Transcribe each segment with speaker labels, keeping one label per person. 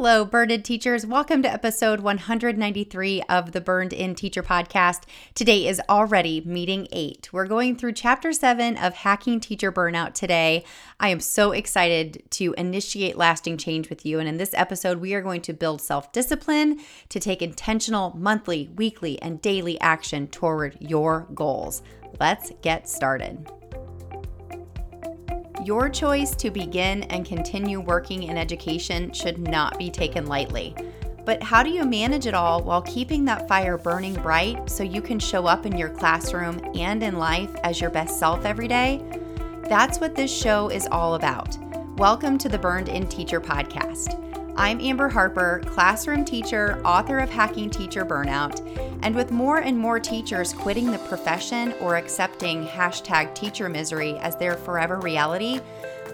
Speaker 1: Hello, Burned Teachers. Welcome to episode 193 of the Burned In Teacher podcast. Today is already meeting eight. We're going through chapter seven of Hacking Teacher Burnout today. I am so excited to initiate lasting change with you. And in this episode, we are going to build self discipline to take intentional monthly, weekly, and daily action toward your goals. Let's get started. Your choice to begin and continue working in education should not be taken lightly. But how do you manage it all while keeping that fire burning bright so you can show up in your classroom and in life as your best self every day? That's what this show is all about. Welcome to the Burned In Teacher podcast. I'm Amber Harper, classroom teacher, author of Hacking Teacher Burnout, and with more and more teachers quitting the profession or accepting hashtag teacher misery as their forever reality,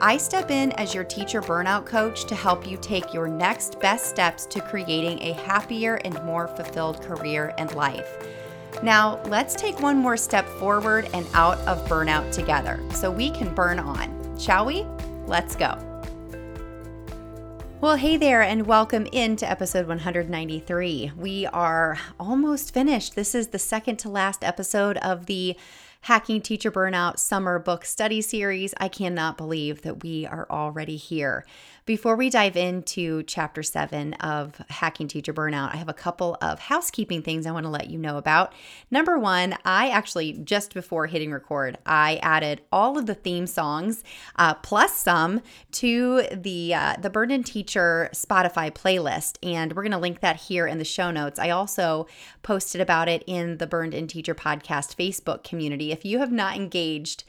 Speaker 1: I step in as your teacher burnout coach to help you take your next best steps to creating a happier and more fulfilled career and life. Now, let's take one more step forward and out of burnout together so we can burn on. Shall we? Let's go. Well, hey there, and welcome into episode 193. We are almost finished. This is the second to last episode of the Hacking Teacher Burnout Summer Book Study Series. I cannot believe that we are already here. Before we dive into chapter seven of Hacking Teacher Burnout, I have a couple of housekeeping things I want to let you know about. Number one, I actually, just before hitting record, I added all of the theme songs uh, plus some to the, uh, the Burned In Teacher Spotify playlist. And we're going to link that here in the show notes. I also posted about it in the Burned In Teacher podcast Facebook community. If you have not engaged,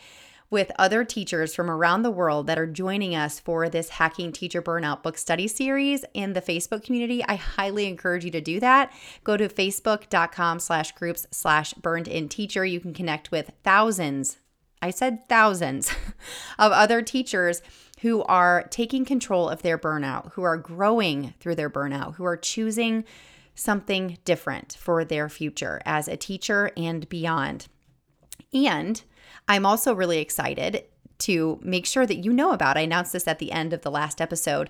Speaker 1: with other teachers from around the world that are joining us for this Hacking Teacher Burnout book study series in the Facebook community. I highly encourage you to do that. Go to facebook.com slash groups slash burned in teacher. You can connect with thousands, I said thousands, of other teachers who are taking control of their burnout, who are growing through their burnout, who are choosing something different for their future as a teacher and beyond. And I'm also really excited to make sure that you know about. I announced this at the end of the last episode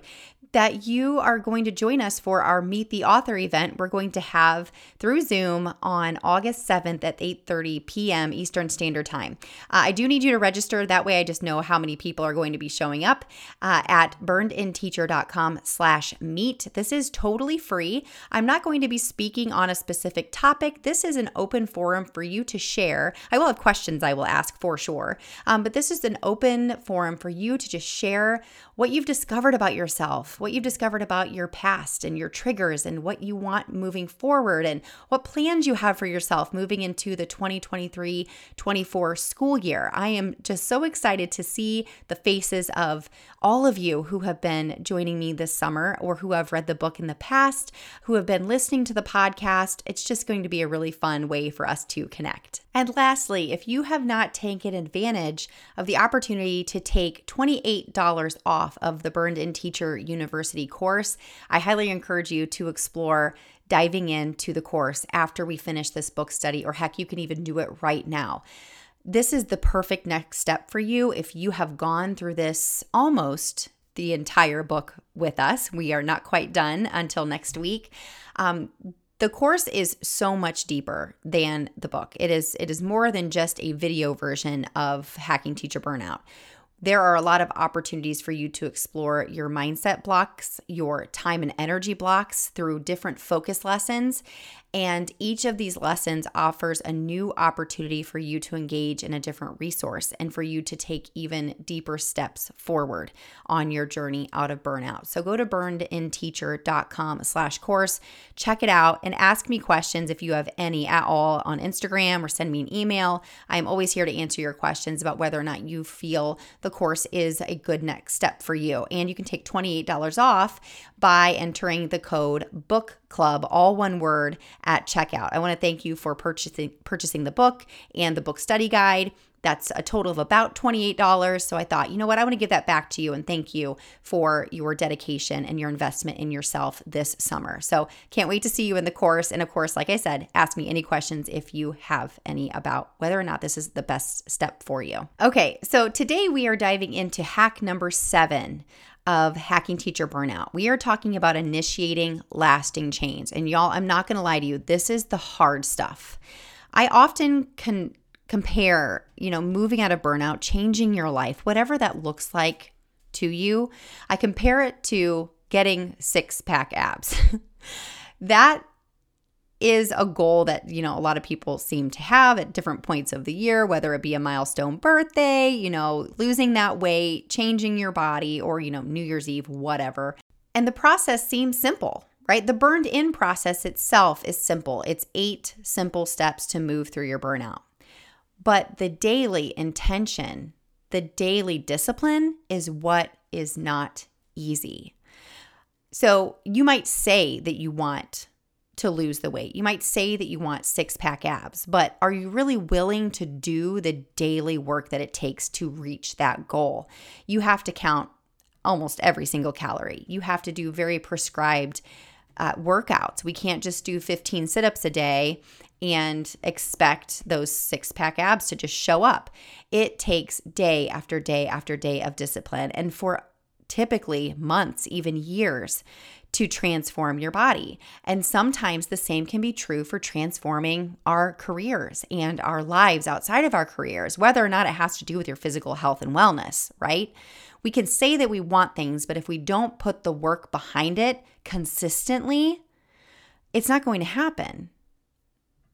Speaker 1: that you are going to join us for our Meet the Author event. We're going to have through Zoom on August 7th at 8:30 p.m. Eastern Standard Time. Uh, I do need you to register. That way, I just know how many people are going to be showing up uh, at burnedinteacher.com/meet. This is totally free. I'm not going to be speaking on a specific topic. This is an open forum for you to share. I will have questions I will ask for sure, um, but this is an open forum for you to just share what you've discovered about yourself what you've discovered about your past and your triggers and what you want moving forward and what plans you have for yourself moving into the 2023 24 school year. I am just so excited to see the faces of all of you who have been joining me this summer or who have read the book in the past, who have been listening to the podcast. It's just going to be a really fun way for us to connect. And lastly, if you have not taken advantage of the opportunity to take $28 off of the Burned In Teacher University course, I highly encourage you to explore diving into the course after we finish this book study, or heck, you can even do it right now. This is the perfect next step for you if you have gone through this almost the entire book with us. We are not quite done until next week. Um, the course is so much deeper than the book. It is it is more than just a video version of Hacking Teacher Burnout. There are a lot of opportunities for you to explore your mindset blocks, your time and energy blocks through different focus lessons, and each of these lessons offers a new opportunity for you to engage in a different resource and for you to take even deeper steps forward on your journey out of burnout. So go to burnedinteacher.com slash course, check it out, and ask me questions if you have any at all on Instagram or send me an email. I'm always here to answer your questions about whether or not you feel the course is a good next step for you. And you can take $28 off by entering the code book club all one word at checkout. I want to thank you for purchasing purchasing the book and the book study guide. That's a total of about $28 so i thought you know what? I want to give that back to you and thank you for your dedication and your investment in yourself this summer. So can't wait to see you in the course and of course like i said ask me any questions if you have any about whether or not this is the best step for you. Okay so today we are diving into hack number seven of hacking teacher burnout. We are talking about initiating lasting change. And y'all, I'm not going to lie to you, this is the hard stuff. I often can compare, you know, moving out of burnout, changing your life, whatever that looks like to you. I compare it to getting six pack abs. that is a goal that, you know, a lot of people seem to have at different points of the year, whether it be a milestone birthday, you know, losing that weight, changing your body, or, you know, New Year's Eve, whatever. And the process seems simple, right? The burned in process itself is simple. It's eight simple steps to move through your burnout. But the daily intention, the daily discipline is what is not easy. So you might say that you want to lose the weight. You might say that you want six pack abs, but are you really willing to do the daily work that it takes to reach that goal? You have to count almost every single calorie. You have to do very prescribed uh, workouts. We can't just do 15 sit ups a day and expect those six pack abs to just show up. It takes day after day after day of discipline. And for typically months, even years, to transform your body. And sometimes the same can be true for transforming our careers and our lives outside of our careers, whether or not it has to do with your physical health and wellness, right? We can say that we want things, but if we don't put the work behind it consistently, it's not going to happen.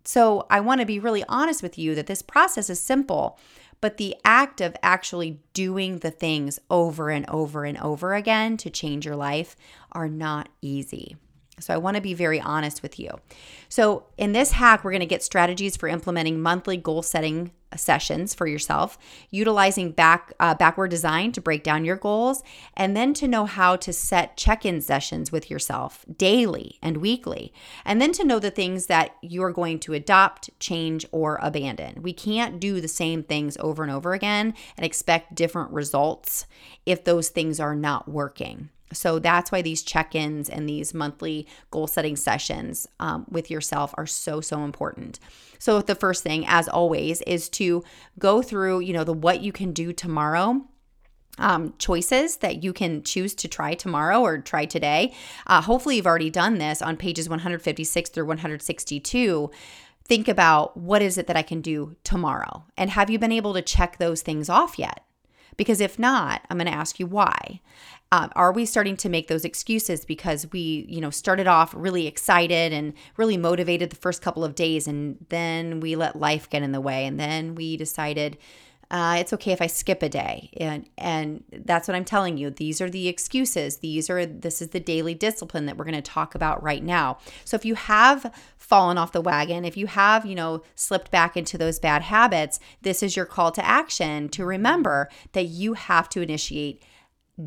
Speaker 1: So, I want to be really honest with you that this process is simple, but the act of actually doing the things over and over and over again to change your life are not easy. So, I want to be very honest with you. So, in this hack, we're going to get strategies for implementing monthly goal setting sessions for yourself, utilizing back uh, backward design to break down your goals, and then to know how to set check-in sessions with yourself daily and weekly, and then to know the things that you're going to adopt, change, or abandon. We can't do the same things over and over again and expect different results if those things are not working. So that's why these check ins and these monthly goal setting sessions um, with yourself are so, so important. So, the first thing, as always, is to go through, you know, the what you can do tomorrow um, choices that you can choose to try tomorrow or try today. Uh, hopefully, you've already done this on pages 156 through 162. Think about what is it that I can do tomorrow? And have you been able to check those things off yet? Because if not, I'm going to ask you why. Um, are we starting to make those excuses because we, you know, started off really excited and really motivated the first couple of days, and then we let life get in the way, and then we decided uh, it's okay if I skip a day, and and that's what I'm telling you. These are the excuses. These are this is the daily discipline that we're going to talk about right now. So if you have fallen off the wagon, if you have you know slipped back into those bad habits, this is your call to action to remember that you have to initiate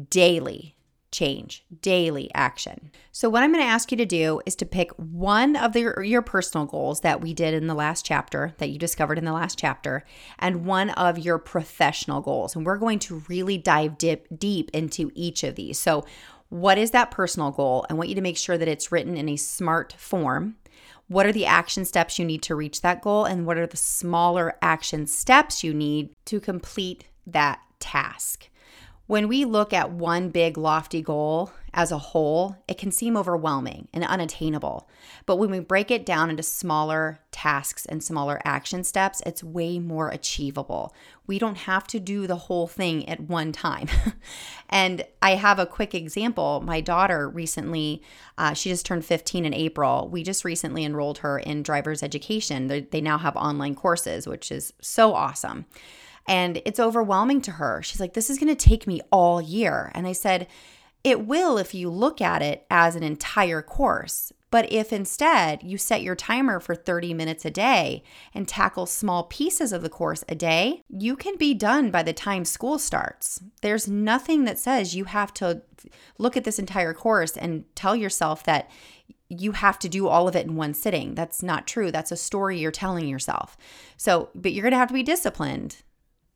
Speaker 1: daily change, daily action. So, what I'm going to ask you to do is to pick one of the, your personal goals that we did in the last chapter, that you discovered in the last chapter, and one of your professional goals. And we're going to really dive dip, deep into each of these. So, what is that personal goal? I want you to make sure that it's written in a smart form. What are the action steps you need to reach that goal? And what are the smaller action steps you need to complete that task? When we look at one big lofty goal as a whole, it can seem overwhelming and unattainable. But when we break it down into smaller tasks and smaller action steps, it's way more achievable. We don't have to do the whole thing at one time. and I have a quick example. My daughter recently, uh, she just turned 15 in April. We just recently enrolled her in driver's education. They, they now have online courses, which is so awesome and it's overwhelming to her. She's like, This is going to take me all year. And I said, It will if you look at it as an entire course. But if instead you set your timer for 30 minutes a day and tackle small pieces of the course a day, you can be done by the time school starts. There's nothing that says you have to look at this entire course and tell yourself that you have to do all of it in one sitting. That's not true. That's a story you're telling yourself. So, but you're going to have to be disciplined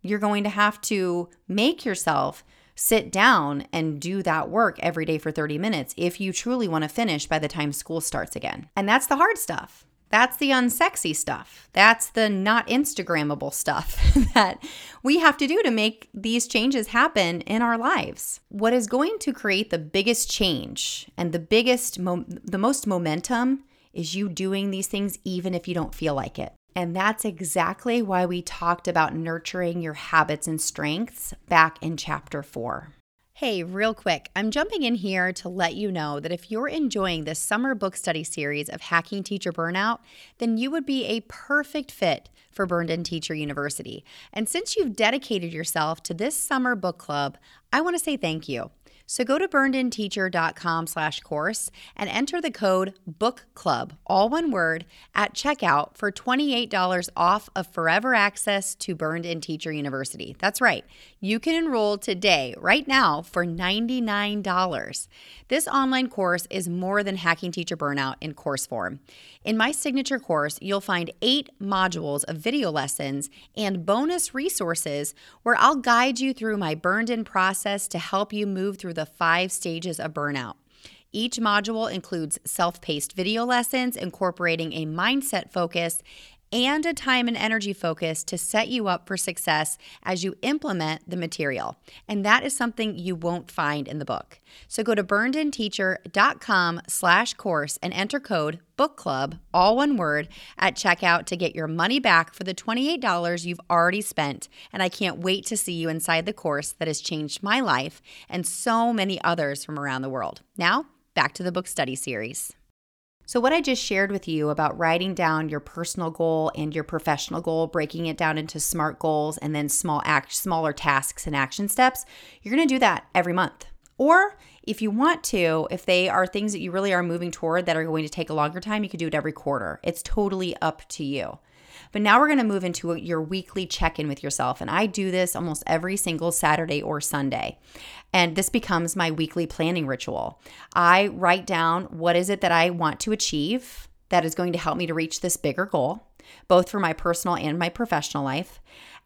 Speaker 1: you're going to have to make yourself sit down and do that work every day for 30 minutes if you truly want to finish by the time school starts again. And that's the hard stuff. That's the unsexy stuff. That's the not Instagrammable stuff that we have to do to make these changes happen in our lives. What is going to create the biggest change and the biggest, mo- the most momentum is you doing these things even if you don't feel like it. And that's exactly why we talked about nurturing your habits and strengths back in chapter four. Hey, real quick, I'm jumping in here to let you know that if you're enjoying this summer book study series of Hacking Teacher Burnout, then you would be a perfect fit for Burned In Teacher University. And since you've dedicated yourself to this summer book club, I want to say thank you. So go to burnedinteacher.com slash course and enter the code book club, all one word, at checkout for $28 off of forever access to Burned In Teacher University. That's right. You can enroll today, right now, for $99. This online course is more than hacking teacher burnout in course form. In my signature course, you'll find eight modules of video lessons and bonus resources where I'll guide you through my burned in process to help you move through the five stages of burnout. Each module includes self paced video lessons incorporating a mindset focus and a time and energy focus to set you up for success as you implement the material. And that is something you won't find in the book. So go to burnedinteacher.com slash course and enter code book club, all one word, at checkout to get your money back for the $28 you've already spent. And I can't wait to see you inside the course that has changed my life and so many others from around the world. Now, back to the book study series. So, what I just shared with you about writing down your personal goal and your professional goal, breaking it down into smart goals and then small act, smaller tasks and action steps, you're going to do that every month. Or if you want to, if they are things that you really are moving toward that are going to take a longer time, you could do it every quarter. It's totally up to you. But now we're going to move into your weekly check in with yourself. And I do this almost every single Saturday or Sunday. And this becomes my weekly planning ritual. I write down what is it that I want to achieve that is going to help me to reach this bigger goal, both for my personal and my professional life.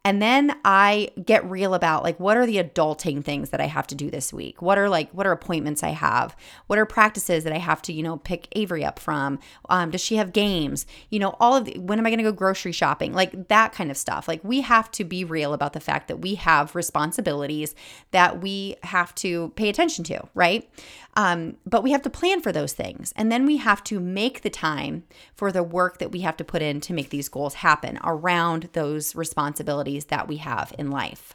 Speaker 1: And then I get real about like what are the adulting things that I have to do this week? What are like what are appointments I have? What are practices that I have to, you know, pick Avery up from? Um, does she have games? You know, all of the, when am I going to go grocery shopping? Like that kind of stuff. Like we have to be real about the fact that we have responsibilities that we have to pay attention to, right? Um, but we have to plan for those things. And then we have to make the time for the work that we have to put in to make these goals happen around those responsibilities that we have in life.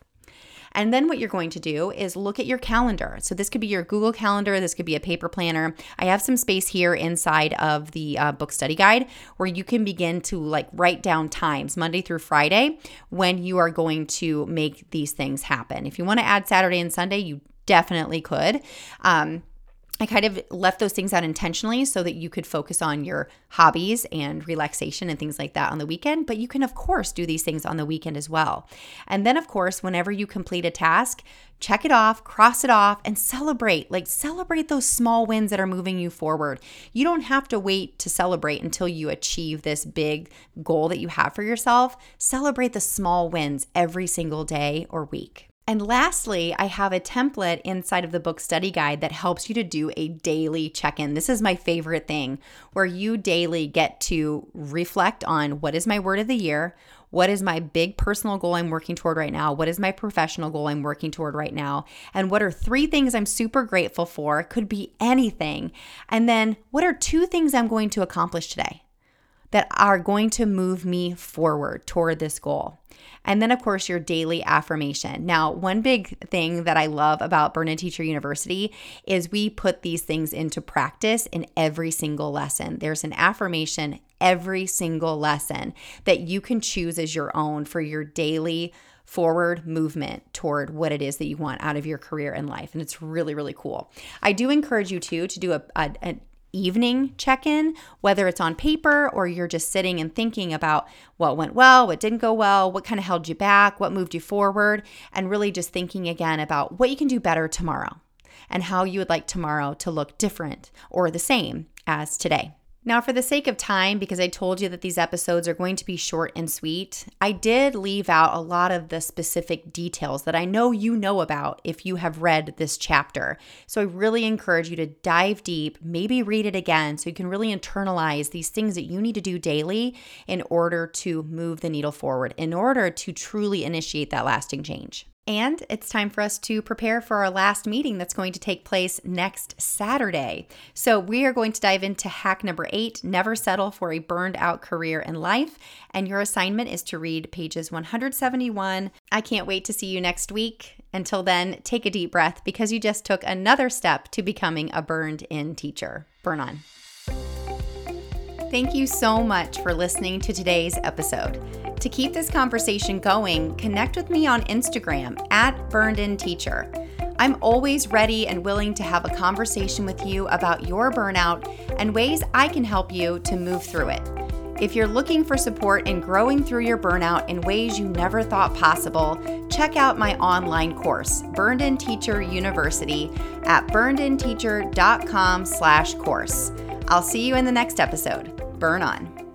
Speaker 1: And then what you're going to do is look at your calendar. So this could be your Google Calendar, this could be a paper planner. I have some space here inside of the uh, book study guide where you can begin to like write down times Monday through Friday when you are going to make these things happen. If you want to add Saturday and Sunday, you definitely could. Um, I kind of left those things out intentionally so that you could focus on your hobbies and relaxation and things like that on the weekend. But you can, of course, do these things on the weekend as well. And then, of course, whenever you complete a task, check it off, cross it off, and celebrate. Like, celebrate those small wins that are moving you forward. You don't have to wait to celebrate until you achieve this big goal that you have for yourself. Celebrate the small wins every single day or week. And lastly, I have a template inside of the book study guide that helps you to do a daily check in. This is my favorite thing where you daily get to reflect on what is my word of the year, what is my big personal goal I'm working toward right now? What is my professional goal I'm working toward right now? And what are three things I'm super grateful for? It could be anything. And then what are two things I'm going to accomplish today that are going to move me forward toward this goal? And then, of course, your daily affirmation. Now, one big thing that I love about Burned In Teacher University is we put these things into practice in every single lesson. There's an affirmation every single lesson that you can choose as your own for your daily forward movement toward what it is that you want out of your career and life. And it's really, really cool. I do encourage you too to do a, a, a evening check in, whether it's on paper or you're just sitting and thinking about what went well, what didn't go well, what kind of held you back, what moved you forward, and really just thinking again about what you can do better tomorrow and how you would like tomorrow to look different or the same as today. Now, for the sake of time, because I told you that these episodes are going to be short and sweet, I did leave out a lot of the specific details that I know you know about if you have read this chapter. So I really encourage you to dive deep, maybe read it again so you can really internalize these things that you need to do daily in order to move the needle forward, in order to truly initiate that lasting change. And it's time for us to prepare for our last meeting that's going to take place next Saturday. So, we are going to dive into hack number eight never settle for a burned out career in life. And your assignment is to read pages 171. I can't wait to see you next week. Until then, take a deep breath because you just took another step to becoming a burned in teacher. Burn on. Thank you so much for listening to today's episode. To keep this conversation going, connect with me on Instagram at Burned In Teacher. I'm always ready and willing to have a conversation with you about your burnout and ways I can help you to move through it. If you're looking for support in growing through your burnout in ways you never thought possible, check out my online course, Burned In Teacher University, at burnedinteacher.com slash course. I'll see you in the next episode. Burn on.